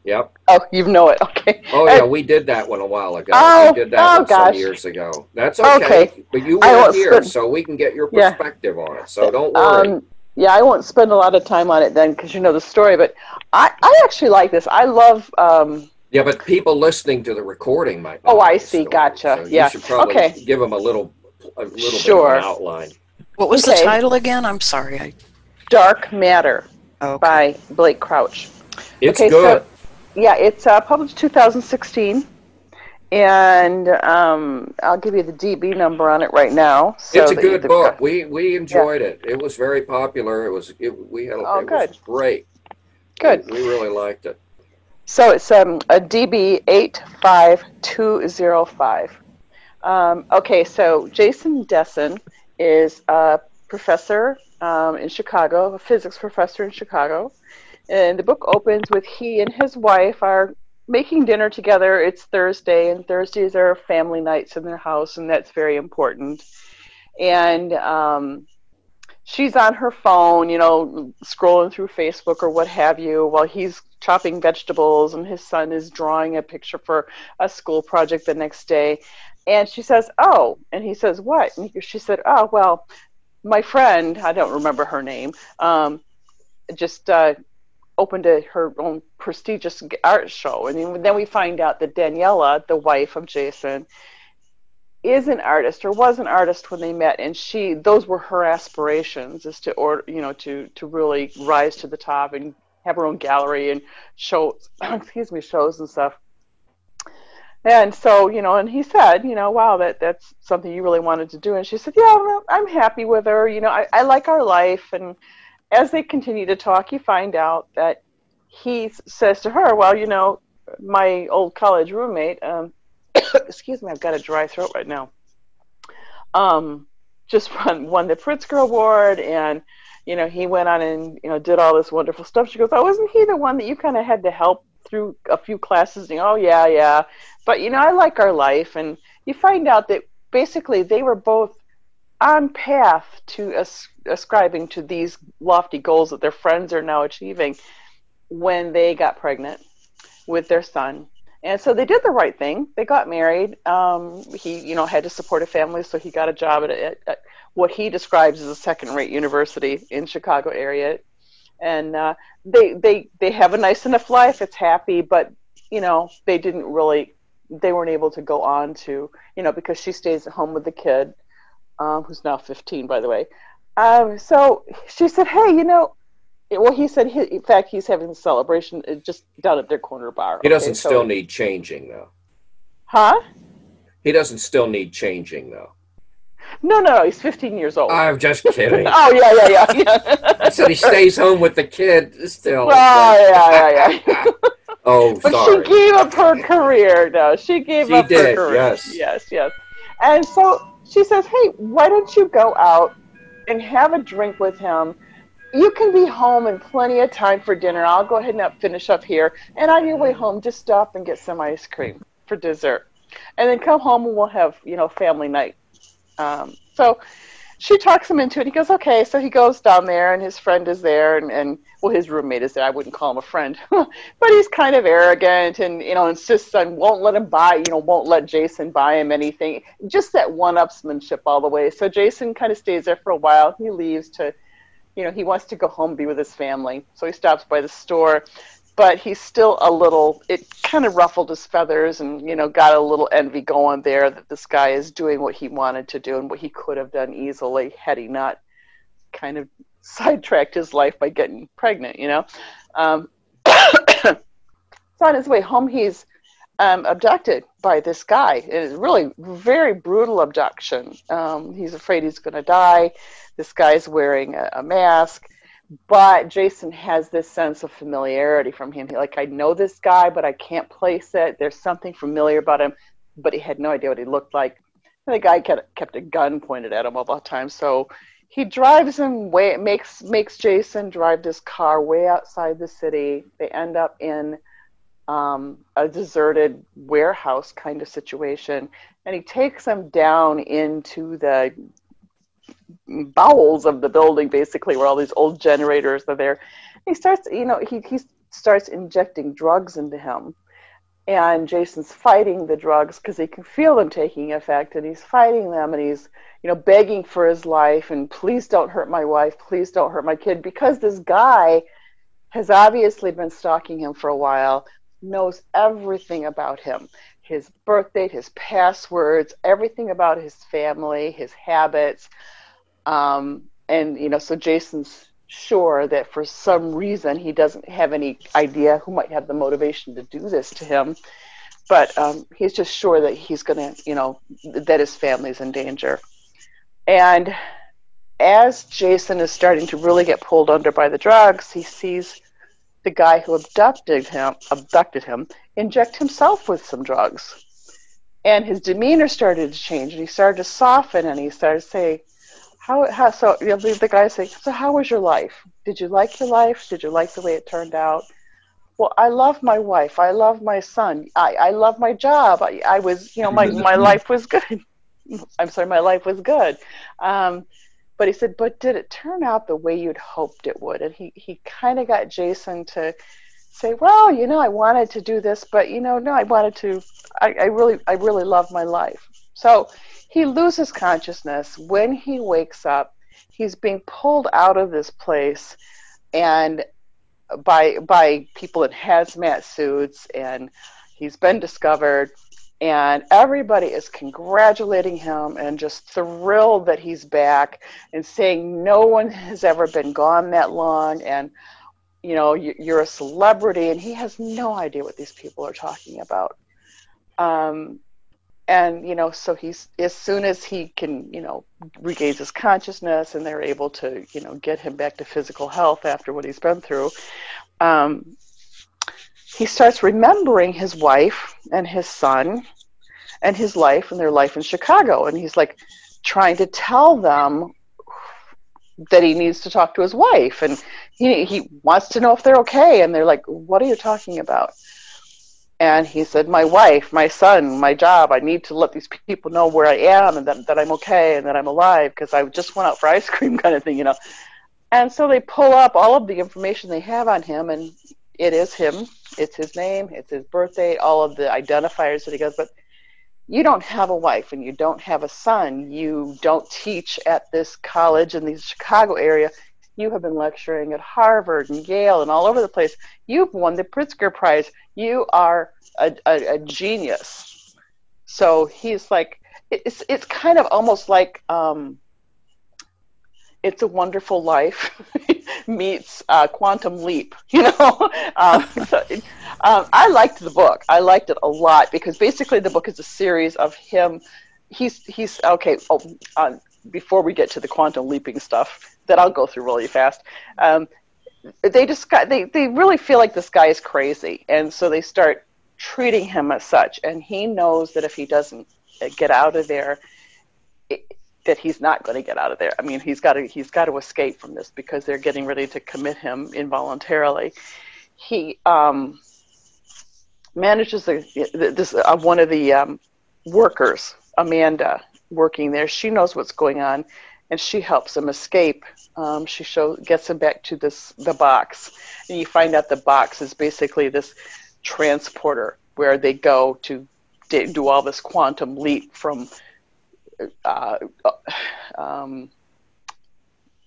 Yep.
Oh, you know it. Okay.
Oh yeah, we did that one a while ago.
Oh,
we did that
oh, gosh. some
years ago. That's okay. okay. But you were here, spend... so we can get your perspective yeah. on it. So don't worry. Um,
yeah, I won't spend a lot of time on it then because you know the story. But I, I actually like this. I love um,
yeah, but people listening to the recording might.
Oh, I see. Story. Gotcha. So yeah.
You should probably
okay.
give them a little, a little
sure.
bit of an outline.
What was okay. the title again? I'm sorry. I...
Dark Matter okay. by Blake Crouch.
It's okay, good. So,
yeah, it's uh, published 2016, and um, I'll give you the DB number on it right now.
So it's a good book. We we enjoyed yeah. it. It was very popular. It was it, we had a,
oh,
it
good.
was great.
Good.
We, we really liked it.
So it's um, a DB 85205. Um, okay, so Jason Dessen is a professor um, in Chicago, a physics professor in Chicago. And the book opens with he and his wife are making dinner together. It's Thursday, and Thursdays are family nights in their house, and that's very important. And um, she's on her phone, you know, scrolling through Facebook or what have you, while he's chopping vegetables, and his son is drawing a picture for a school project the next day. And she says, "Oh," and he says, "What?" And she said, "Oh, well, my friend, I don't remember her name, um, just uh, opened a, her own prestigious art show. And then we find out that Daniela, the wife of Jason, is an artist or was an artist when they met and she those were her aspirations is to order you know to to really rise to the top and have her own gallery and show excuse me shows and stuff and so you know and he said you know wow that that's something you really wanted to do and she said yeah i'm happy with her you know I, I like our life and as they continue to talk you find out that he says to her well you know my old college roommate um, excuse me, I've got a dry throat right now. Um, just won won the Pritzker Award, and you know he went on and you know did all this wonderful stuff. She goes, "Oh, wasn't he the one that you kind of had to help through a few classes?" And, oh yeah, yeah. But you know, I like our life, and you find out that basically they were both on path to as- ascribing to these lofty goals that their friends are now achieving when they got pregnant with their son and so they did the right thing. They got married. Um, he, you know, had to support a family, so he got a job at, at, at what he describes as a second-rate university in Chicago area. And uh, they they they have a nice enough life. It's happy, but you know, they didn't really. They weren't able to go on to, you know, because she stays at home with the kid, um, who's now 15, by the way. Um, so she said, "Hey, you know, well, he said, he, in fact, he's having a celebration uh, just down at their corner bar.
He doesn't okay, still so, need changing, though.
Huh?
He doesn't still need changing, though.
No, no, he's 15 years old.
I'm just kidding.
oh, yeah, yeah, yeah. yeah.
Said he stays home with the kid still.
Oh, yeah, yeah, yeah.
oh,
but
sorry.
she gave up her career, no. She gave
she
up
did,
her career.
Yes,
yes, yes. And so she says, hey, why don't you go out and have a drink with him you can be home in plenty of time for dinner. I'll go ahead and finish up here. And on your way home, just stop and get some ice cream for dessert. And then come home and we'll have, you know, family night. Um, so she talks him into it. He goes, okay. So he goes down there and his friend is there and, and well, his roommate is there. I wouldn't call him a friend, but he's kind of arrogant and, you know, insists on won't let him buy, you know, won't let Jason buy him anything. Just that one upsmanship all the way. So Jason kind of stays there for a while. He leaves to, you know, he wants to go home be with his family. So he stops by the store, but he's still a little, it kind of ruffled his feathers and, you know, got a little envy going there that this guy is doing what he wanted to do and what he could have done easily had he not kind of sidetracked his life by getting pregnant, you know. Um, so on his way home, he's um, abducted by this guy. It is really very brutal abduction. Um, he's afraid he's going to die. This guy's wearing a, a, mask, but Jason has this sense of familiarity from him. He, like I know this guy, but I can't place it. There's something familiar about him, but he had no idea what he looked like. And the guy kept, kept a gun pointed at him all the time, so he drives him way makes makes Jason drive this car way outside the city. They end up in um, a deserted warehouse kind of situation, and he takes them down into the bowels of the building, basically, where all these old generators are there. He starts, you know, he he starts injecting drugs into him, and Jason's fighting the drugs because he can feel them taking effect, and he's fighting them, and he's you know begging for his life, and please don't hurt my wife, please don't hurt my kid, because this guy has obviously been stalking him for a while knows everything about him his birth date, his passwords, everything about his family, his habits. Um, and, you know, so Jason's sure that for some reason he doesn't have any idea who might have the motivation to do this to him. But um, he's just sure that he's going to, you know, that his family's in danger. And as Jason is starting to really get pulled under by the drugs, he sees the guy who abducted him abducted him inject himself with some drugs and his demeanor started to change and he started to soften and he started to say how, how so you know, the guy say so how was your life? Did you like your life? Did you like the way it turned out? Well i love my wife. I love my son. I, I love my job. I, I was you know my, my life was good. I'm sorry my life was good. Um, but he said, but did it turn out the way you'd hoped it would? And he, he kind of got Jason to say, well, you know, I wanted to do this, but you know, no, I wanted to. I, I really, I really love my life. So he loses consciousness when he wakes up. He's being pulled out of this place, and by by people in hazmat suits, and he's been discovered and everybody is congratulating him and just thrilled that he's back and saying no one has ever been gone that long and you know you're a celebrity and he has no idea what these people are talking about um, and you know so he's as soon as he can you know regains his consciousness and they're able to you know get him back to physical health after what he's been through um, he starts remembering his wife and his son and his life and their life in Chicago. And he's like trying to tell them that he needs to talk to his wife and he, he wants to know if they're okay. And they're like, What are you talking about? And he said, My wife, my son, my job, I need to let these people know where I am and that, that I'm okay and that I'm alive because I just went out for ice cream, kind of thing, you know. And so they pull up all of the information they have on him, and it is him. It's his name, it's his birthday, all of the identifiers that he goes. But you don't have a wife and you don't have a son. You don't teach at this college in the Chicago area. You have been lecturing at Harvard and Yale and all over the place. You've won the Pritzker Prize. You are a, a, a genius. So he's like, it's it's kind of almost like um, it's a Wonderful Life meets uh, Quantum Leap. You know, um, so, um, I liked the book. I liked it a lot because basically the book is a series of him. He's he's okay. Oh, uh, before we get to the quantum leaping stuff, that I'll go through really fast. Um, they just got, they they really feel like this guy is crazy, and so they start treating him as such. And he knows that if he doesn't get out of there. It, that he's not going to get out of there. I mean, he's got to he's got to escape from this because they're getting ready to commit him involuntarily. He um, manages the, this uh, one of the um, workers, Amanda, working there. She knows what's going on, and she helps him escape. Um, she shows gets him back to this the box, and you find out the box is basically this transporter where they go to do all this quantum leap from uh, um,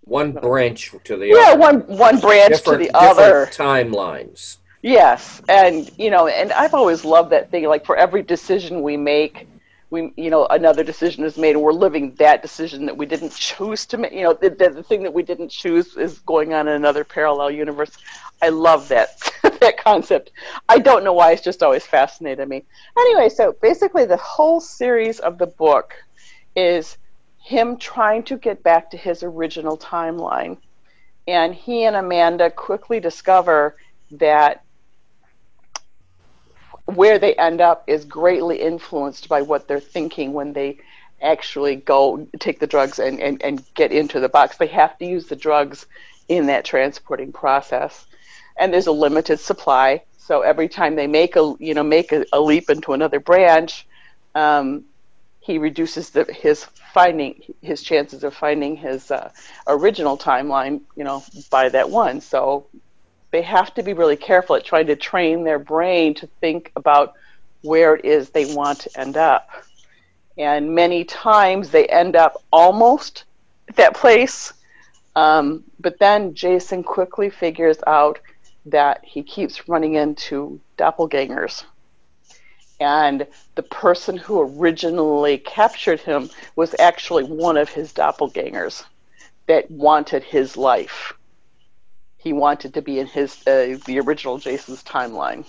one branch to the
yeah,
other.
one one branch to the other.
timelines.
Yes, and you know, and I've always loved that thing. Like for every decision we make, we you know another decision is made, and we're living that decision that we didn't choose to make. You know, the, the, thing that we didn't choose is going on in another parallel universe. I love that that concept. I don't know why it's just always fascinated me. Anyway, so basically, the whole series of the book is him trying to get back to his original timeline. And he and Amanda quickly discover that where they end up is greatly influenced by what they're thinking when they actually go take the drugs and, and, and get into the box. They have to use the drugs in that transporting process. And there's a limited supply. So every time they make a you know make a, a leap into another branch, um, he reduces the, his finding his chances of finding his uh, original timeline, you know, by that one. So they have to be really careful at trying to train their brain to think about where it is they want to end up. And many times they end up almost at that place, um, but then Jason quickly figures out that he keeps running into doppelgangers and the person who originally captured him was actually one of his doppelgangers that wanted his life. He wanted to be in his uh, the original Jason's timeline.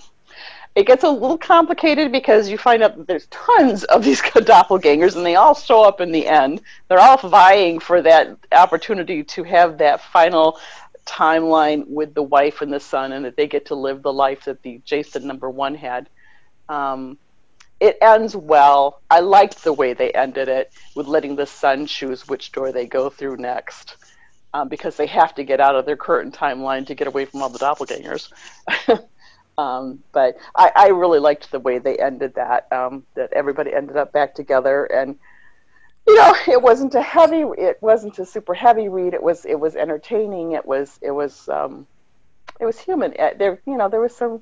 It gets a little complicated because you find out that there's tons of these doppelgangers, and they all show up in the end. They're all vying for that opportunity to have that final timeline with the wife and the son, and that they get to live the life that the Jason number one had. Um, it ends well. I liked the way they ended it with letting the son choose which door they go through next. Um, because they have to get out of their current timeline to get away from all the doppelgangers. um, but I, I, really liked the way they ended that. Um, that everybody ended up back together, and you know, it wasn't a heavy, it wasn't a super heavy read. It was, it was entertaining. It was, it was um, it was human. Uh, there, you know, there was some,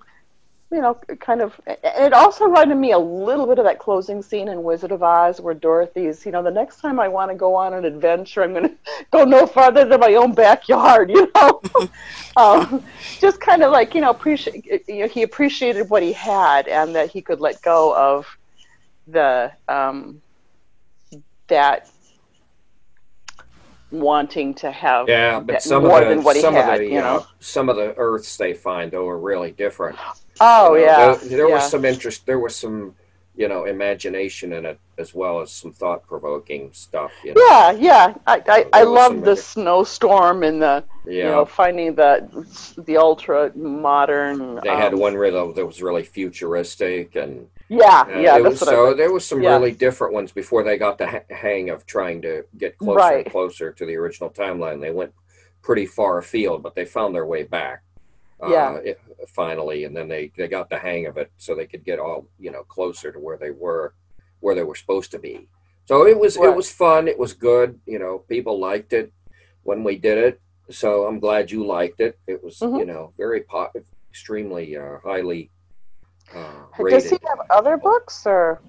you know, kind of. It also reminded me a little bit of that closing scene in Wizard of Oz, where Dorothy's, you know, the next time I want to go on an adventure, I'm going to go no farther than my own backyard. You know, um, just kind of like you know, appreciate. You know, he appreciated what he had, and that he could let go of the um, that wanting to have
yeah, but some more of the, than what he some had, of the, you know? Uh, some of the Earths they find though are really different.
Oh
you
know, yeah,
there, there
yeah.
was some interest. There was some, you know, imagination in it as well as some thought provoking stuff. You know?
Yeah, yeah. I I, I love the snowstorm and the yeah. you know finding the the ultra modern.
They um, had one rhythm that was really futuristic and
yeah, uh, yeah.
Was, so there was some yeah. really different ones before they got the hang of trying to get closer right. and closer to the original timeline. They went pretty far afield, but they found their way back.
Uh, yeah.
It, finally, and then they they got the hang of it, so they could get all you know closer to where they were, where they were supposed to be. So it was right. it was fun. It was good. You know, people liked it when we did it. So I'm glad you liked it. It was mm-hmm. you know very pop, extremely uh, highly uh,
Does he have other books or?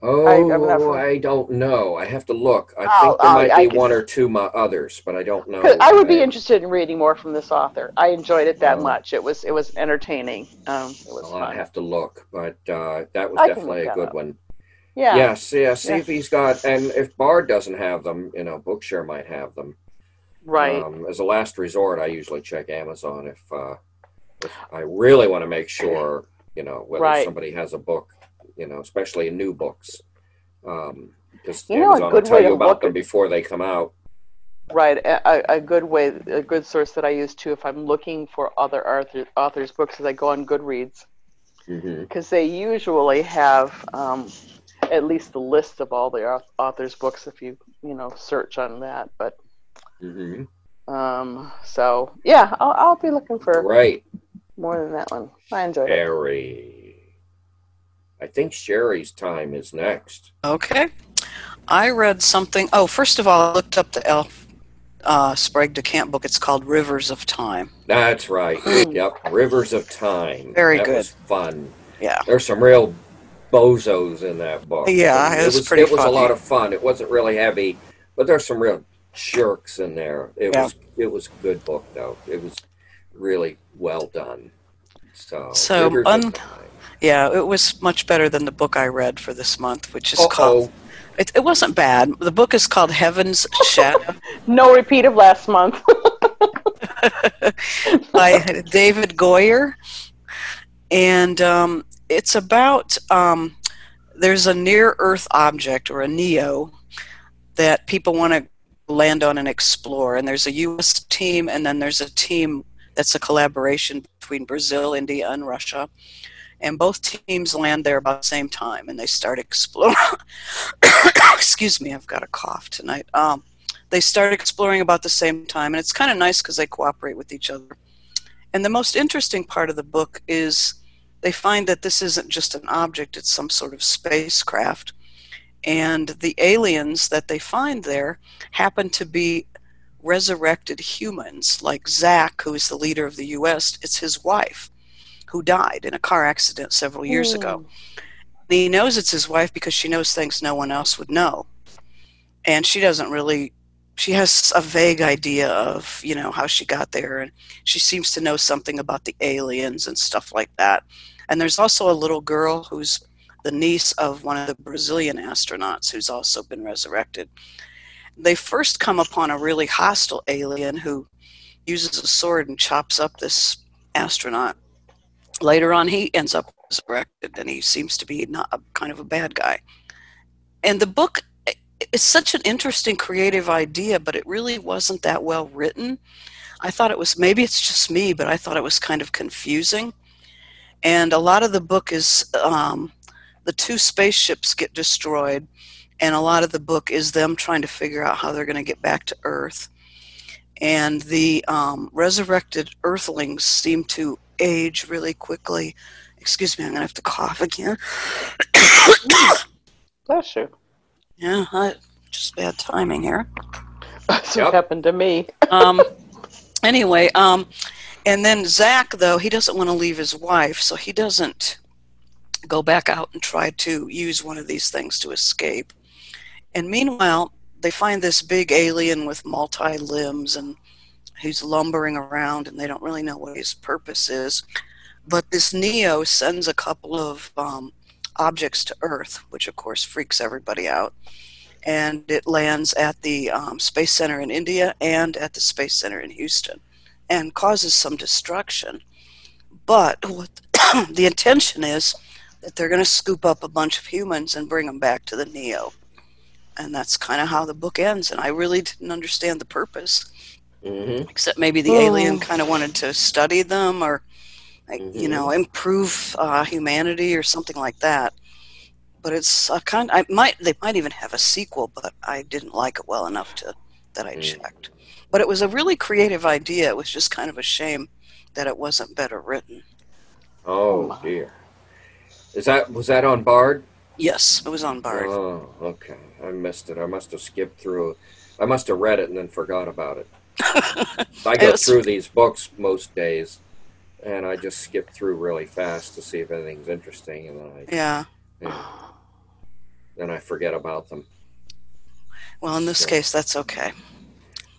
Oh, I, I, don't know. I have to look. I oh, think there might I, be I one or two others, but I don't know.
I would be interested in reading more from this author. I enjoyed it that oh. much. It was it was entertaining. Um, it was
I have to look, but uh, that was definitely a good one.
Yeah.
Yes. Yeah. See if he's got, and if Bard doesn't have them, you know, Bookshare might have them.
Right.
Um, as a last resort, I usually check Amazon if uh, if I really want to make sure you know, whether right. somebody has a book, you know, especially in new books. Um, because you know, Amazon will tell you about them before they come out.
Right. A, a, good way, a good source that I use too, if I'm looking for other author, authors' books, is I go on Goodreads. Because mm-hmm. they usually have um, at least the list of all the authors' books if you, you know, search on that. But, mm-hmm. um, so yeah, I'll, I'll be looking for.
Right
more than that one. I enjoyed
Sherry. it. I think Sherry's time is next.
Okay. I read something. Oh, first of all, I looked up the L. uh, Sprague de Camp book. It's called Rivers of Time.
That's right. Hmm. yep. Rivers of Time.
Very
that
good.
Was fun.
Yeah.
There's some real bozos in that book.
Yeah, it was, it was pretty.
It was a lot of fun. It wasn't really heavy, but there's some real jerks in there. It yeah. was. It was a good book though. It was really well done. So,
so un- yeah, it was much better than the book I read for this month, which is Uh-oh. called. It, it wasn't bad. The book is called Heaven's Shadow.
no repeat of last month.
by David Goyer, and um, it's about um, there's a near Earth object or a NEO that people want to land on and explore, and there's a U.S. team, and then there's a team that's a collaboration between Brazil, India, and Russia. And both teams land there about the same time, and they start exploring. Excuse me, I've got a cough tonight. Um, they start exploring about the same time, and it's kind of nice because they cooperate with each other. And the most interesting part of the book is they find that this isn't just an object, it's some sort of spacecraft. And the aliens that they find there happen to be resurrected humans, like Zach, who is the leader of the U.S., it's his wife who died in a car accident several years mm. ago. And he knows it's his wife because she knows things no one else would know. And she doesn't really, she has a vague idea of, you know, how she got there. And she seems to know something about the aliens and stuff like that. And there's also a little girl who's the niece of one of the Brazilian astronauts who's also been resurrected they first come upon a really hostile alien who uses a sword and chops up this astronaut. Later on, he ends up resurrected, and he seems to be not a, kind of a bad guy. And the book is such an interesting creative idea, but it really wasn't that well written. I thought it was maybe it's just me, but I thought it was kind of confusing. And a lot of the book is um, the two spaceships get destroyed and a lot of the book is them trying to figure out how they're going to get back to Earth. And the um, resurrected Earthlings seem to age really quickly. Excuse me, I'm going to have to cough again.
Bless you.
Yeah, I, just bad timing here.
That's yep. what happened to me.
um, anyway, um, And then Zach, though, he doesn't want to leave his wife, so he doesn't go back out and try to use one of these things to escape. And meanwhile, they find this big alien with multi limbs and who's lumbering around, and they don't really know what his purpose is. But this NEO sends a couple of um, objects to Earth, which of course freaks everybody out. And it lands at the um, Space Center in India and at the Space Center in Houston and causes some destruction. But what the intention is that they're going to scoop up a bunch of humans and bring them back to the NEO. And that's kind of how the book ends. And I really didn't understand the purpose,
Mm-hmm.
except maybe the
Oh.
alien kind of wanted to study them or, like, you
Mhm.
know, improve uh, humanity or something like that. But it's a kind. I might they might even have a sequel, but I didn't like it well enough to that I
Mm.
checked. But it was a really creative idea. It was just kind of a shame that it wasn't better written.
Oh dear. Is that was that on Bard?
Yes, it was on Bard.
Oh, okay. I missed it. I must have skipped through. I must have read it and then forgot about it. I go
It's-
through these books most days, and I just skip through really fast to see if anything's interesting, and then I
yeah.
yeah, then I forget about them.
Well, in this
So-
case, that's okay.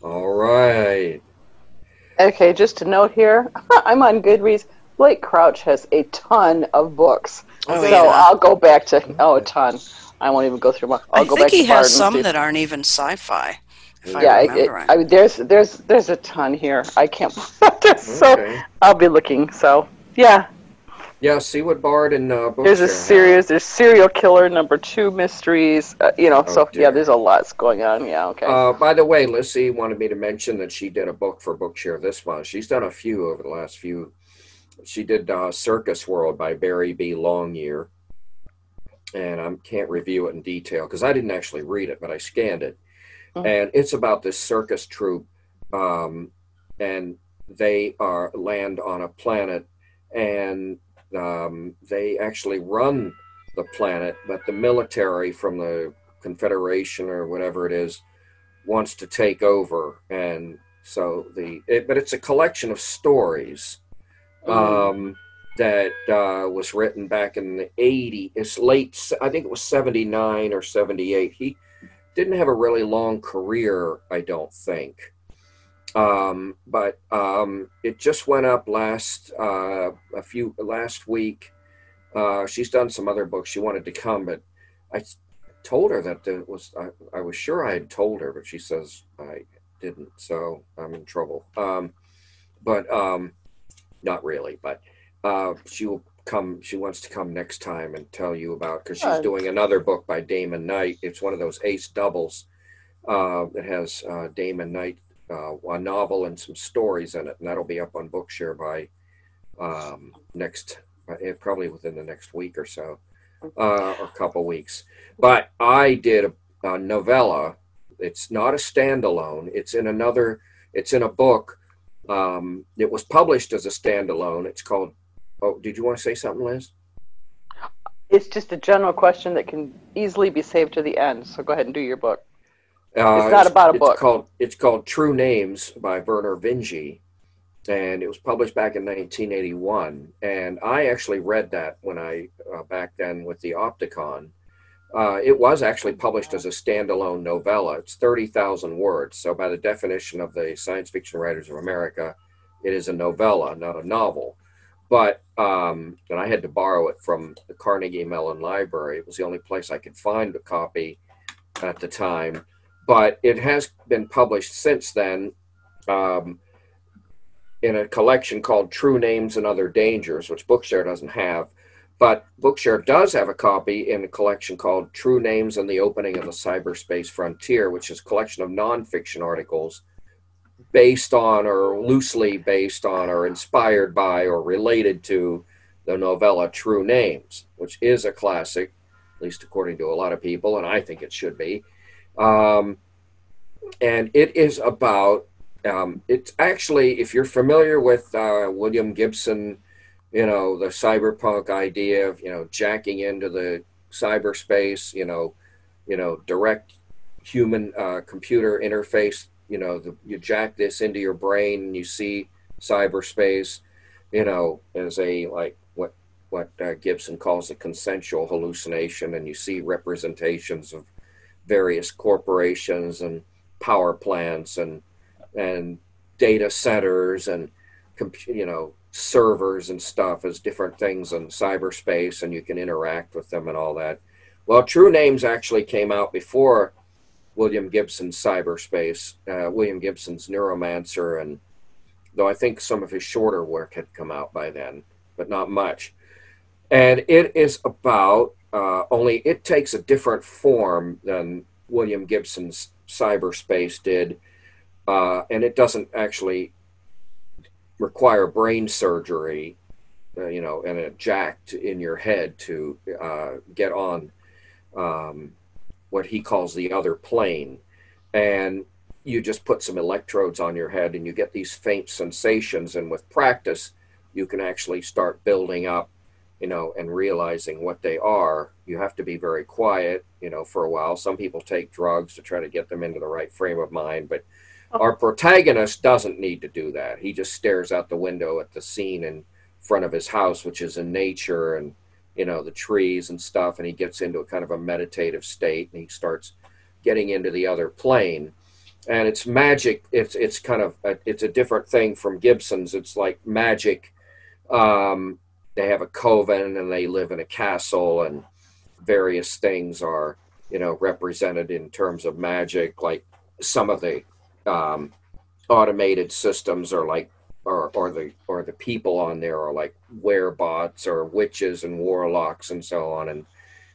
All right.
Okay, just a note here. I'm on Goodreads. Blake Crouch has a ton of books.
Oh,
so
yeah.
I'll go back to oh a ton. I won't even go through them. I'll
I
go
think
back
he
to
has
and
some that aren't even sci-fi. If
yeah, I, it,
right.
I mean, there's there's there's a ton here. I can't. there's so
Okay.
I'll be looking. So yeah,
Yeah. See what Bard and uh,
there's a
Bookshare
series. There's serial killer number two mysteries. Uh, you know,
Oh,
so
dear.
yeah, there's a lot going on. Yeah, okay.
Uh, by the way, Lissy wanted me to mention that she did a book for Bookshare this month. She's done a few over the last few. She did uh, Circus World by Barry B. Longyear, and I can't review it in detail because I didn't actually read it, but I scanned it,
Mhm.
and it's about this circus troupe, um, and they are land on a planet, and um, they actually run the planet, but the military from the Confederation or whatever it is wants to take over, and so the it, but it's a collection of stories um, that uh, was written back in the 80s. It's late, I think it was 79 or 78. He didn't have a really long career, I don't think. Um, but um, it just went up last uh, a few last week. Uh, she's done some other books. She wanted to come, but I told her that it was I, I was sure I had told her, but she says I didn't, so I'm in trouble. Um, but um, not really. But uh, she will come. She wants to come next time and tell you about because she's doing another book by Damon Knight. It's one of those ace doubles uh, that has uh, Damon Knight, uh, a novel and some stories in it, and that'll be up on Bookshare by um, next, uh, probably within the next week or so, uh, or a couple weeks. But I did a, a novella. It's not a standalone. It's in another. It's in a book. Um, it was published as a standalone. It's called. Oh, did you want to say something, Liz?
it's just a general question that can easily be saved to the end. So go ahead and do your book.
Uh,
It's not about a
it's
book.
Called, it's called True Names by Vernor Vinge, and it was published back in 1981. And I actually read that when I uh, back then with the Optacon. Uh, it was actually published as a standalone novella. It's 30,000 words. So, by the definition of the Science Fiction Writers of America, it is a novella, not a novel. But, um, and I had to borrow it from the Carnegie Mellon Library. It was the only place I could find a copy at the time but it has been published since then um, in a collection called True Names and Other Dangers, which Bookshare doesn't have. But Bookshare does have a copy in a collection called True Names and the Opening of the Cyberspace Frontier, which is a collection of nonfiction articles based on or loosely based on or inspired by or related to the novella True Names, which is a classic, at least according to a lot of people, and I think it should be. Um, and it is about um, it's actually if you're familiar with uh, William Gibson, you know the cyberpunk idea of you know jacking into the cyberspace, you know, you know direct human uh, computer interface. You know, the, you jack this into your brain and you see cyberspace, you know, as a like what what uh, Gibson calls a consensual hallucination, and you see representations of various corporations and power plants and and data centers and you know servers and stuff as different things in cyberspace and you can interact with them and all that. Well true names actually came out before william gibson's cyberspace uh, william gibson's neuromancer and though i think some of his shorter work had come out by then but not much. And it is about uh, only it takes a different form than william gibson's cyberspace did uh, and it doesn't actually require brain surgery, uh, you know, and a jack to, in your head to uh, get on. Um, what he calls the other plane, and you just put some electrodes on your head, and you get these faint sensations, and with practice, you can actually start building up you know, and realizing what they are, you have to be very quiet, you know, for a while. Some people take drugs to try to get them into the right frame of mind, but oh. our protagonist doesn't need to do that. He just stares out the window at the scene in front of his house, which is in nature. And you know the trees and stuff, and he gets into a kind of a meditative state, and he starts getting into the other plane. And it's magic. It's it's kind of a, it's a different thing from Gibson's. It's like magic. Um, they have a coven and they live in a castle, and various things are you know represented in terms of magic, like some of the um, automated systems are like or, or the or the people on there are like werebots or witches and warlocks and so on and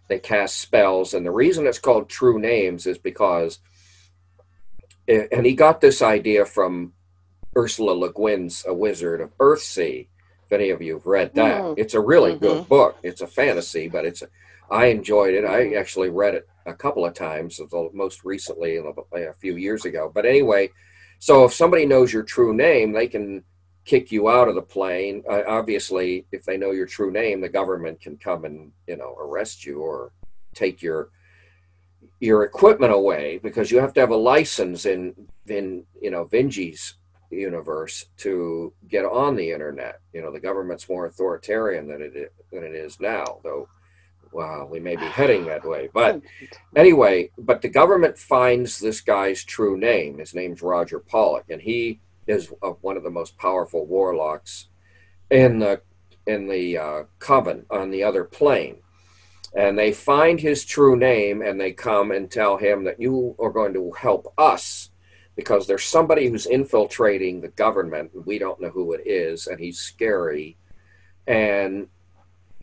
they cast spells and the reason it's called true names is because and he got this idea from ursula le guin's a wizard of earthsea if any of you have read that mm. it's a really mm-hmm. good book it's a fantasy but it's a, i enjoyed it i mm-hmm. actually read it a couple of times, most recently a few years ago. But anyway, so if somebody knows your true name, they can kick you out of the plane. Uh, obviously, if they know your true name, the government can come and you know arrest you or take your your equipment away because you have to have a license in in you know Vinge's universe to get on the internet. You know, the government's more authoritarian than it is, than it is now, though well, we may be heading that way. But anyway, but the government finds this guy's true name. His name's Roger Pollack, and he is one of the most powerful warlocks in the in the uh, coven on the other plane. And they find his true name, and they come and tell him that you are going to help us because there's somebody who's infiltrating the government. And we don't know who it is, and he's scary. And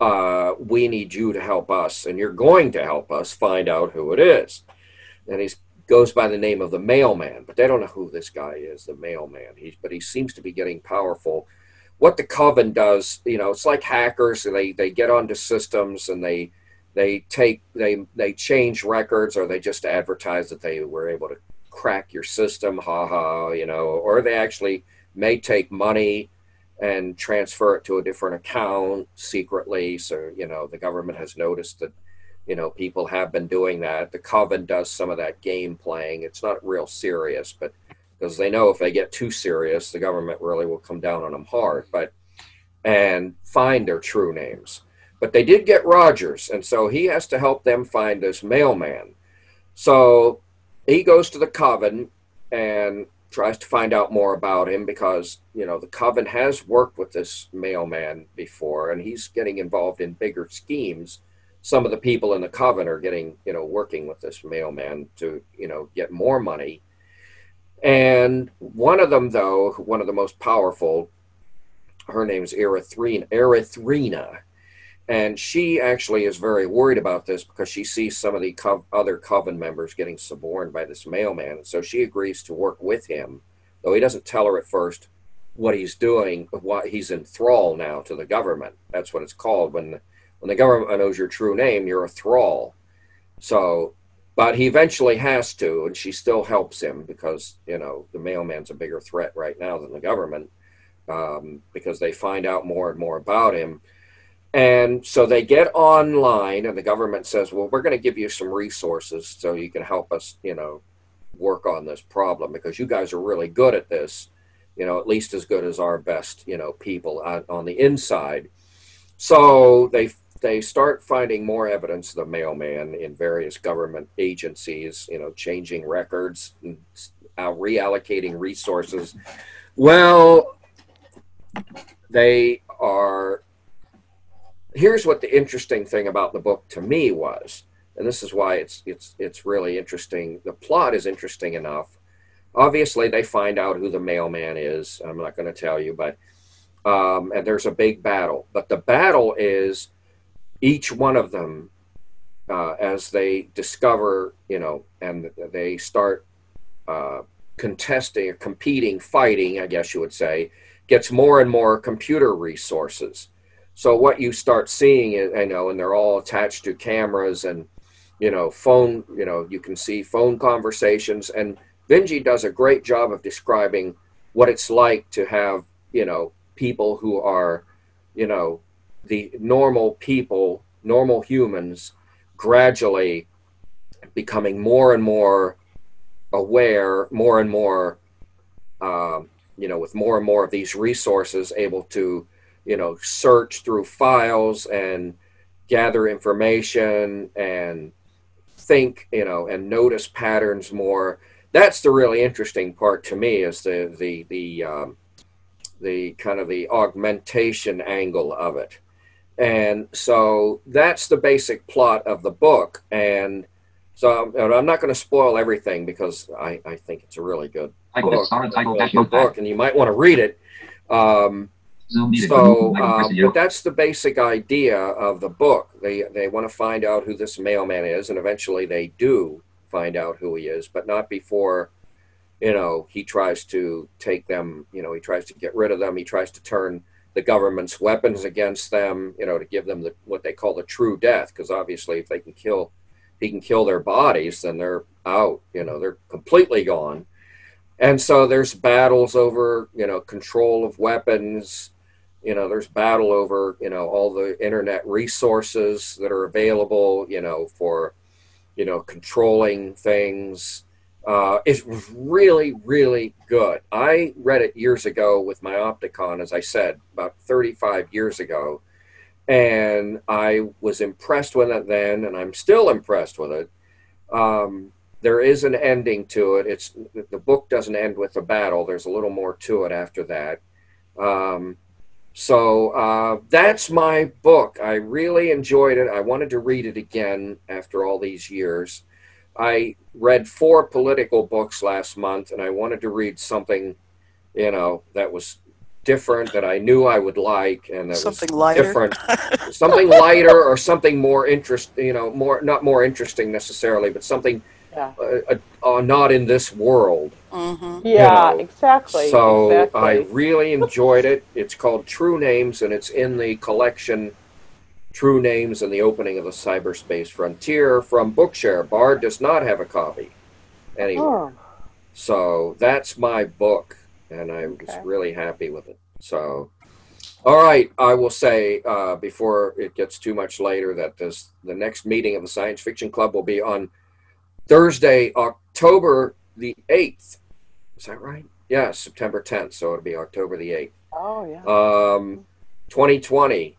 uh, we need you to help us, and you're going to help us find out who it is. And he goes by the name of the mailman, but they don't know who this guy is, the mailman. He's, but he seems to be getting powerful. What the coven does, you know, it's like hackers. They they get onto systems and they they take they they change records or they just advertise that they were able to crack your system, ha ha, you know, or they actually may take money and transfer it to a different account secretly. So, you know, the government has noticed that, you know, people have been doing that. The Coven does some of that game playing. It's not real serious, but because they know if they get too serious, the government really will come down on them hard, but and find their true names. But they did get Rogers, and so he has to help them find this mailman. So he goes to the Coven and tries to find out more about him because you know the coven has worked with this mailman before and he's getting involved in bigger schemes some of the people in the coven are getting you know working with this mailman to you know get more money and one of them though one of the most powerful her name's erythrina erythrina and she actually is very worried about this because she sees some of the co- other coven members getting suborned by this mailman. So she agrees to work with him, though he doesn't tell her at first what he's doing. What he's in thrall now to the government. That's what it's called when when the government knows your true name. You're a thrall. So, but he eventually has to, and she still helps him because you know the mailman's a bigger threat right now than the government um, because they find out more and more about him and so they get online, and the government says, "Well, we're going to give you some resources so you can help us, you know, work on this problem because you guys are really good at this, you know, at least as good as our best, you know, people on, on the inside. So they they start finding more evidence of the mailman in various government agencies, you know, changing records, and reallocating resources. Well, they are. Here's what the interesting thing about the book to me was, and this is why it's it's it's really interesting. The plot is interesting enough. Obviously, they find out who the mailman is. I'm not going to tell you, but um, and there's a big battle. But the battle is each one of them uh, as they discover, you know, and they start uh, contesting or competing, fighting, I guess you would say, gets more and more computer resources. So what you start seeing, is, I know, and they're all attached to cameras and, you know, phone, you know, you can see phone conversations. And Vinge does a great job of describing what it's like to have, you know, people who are, you know, the normal people, normal humans, gradually becoming more and more aware, more and more, um, you know, with more and more of these resources, able to, you know, search through files and gather information and think, you know, and notice patterns more. That's the really interesting part to me is the the the um, the kind of the augmentation angle of it. And so that's the basic plot of the book. And so I'm not going to spoil everything because I, I think it's a really good book, really good book, and you might want to read it. Um, so, uh, but that's the basic idea of the book. They they want to find out who this mailman is, and eventually they do find out who he is, but not before, you know, he tries to take them. You know, he tries to get rid of them. He tries to turn the government's weapons against them, you know, to give them the, what they call the true death. Because obviously, if they can kill, he can kill their bodies, then they're out. You know, they're completely gone. And so there's battles over, you know, control of weapons. You know, there's battle over, you know, all the internet resources that are available, you know, for, you know, controlling things uh, it was really, really good. I read it years ago with my Optacon, as I said, about 35 years ago. And I was impressed with it then, and I'm still impressed with it. Um, there is an ending to it. It's the book doesn't end with a battle. There's a little more to it after that. Um, so uh, that's my book. I really enjoyed it. I wanted to read it again after all these years. I read four political books last month, and I wanted to read something, you know, that was different that I knew I would like, and that
Something
was
lighter.
different, something lighter or something more interest, you know, more not more interesting necessarily, but something
Yeah.
uh, uh, uh, not in this world.
hmm
Yeah,
know,
exactly.
So
exactly.
I really enjoyed it. It's called True Names, and it's in the collection True Names and the Opening of the Cyberspace Frontier from Bookshare. Bard does not have a copy anyway.
Oh,
So that's my book, and I was
Okay.
really happy with it. So, all right, I will say uh, before it gets too much later that this the next meeting of the Science Fiction Club will be on Thursday, October the eighth. Is that right? Yeah, September tenth. So it'll be October the eighth.
oh yeah.
Um, 2020.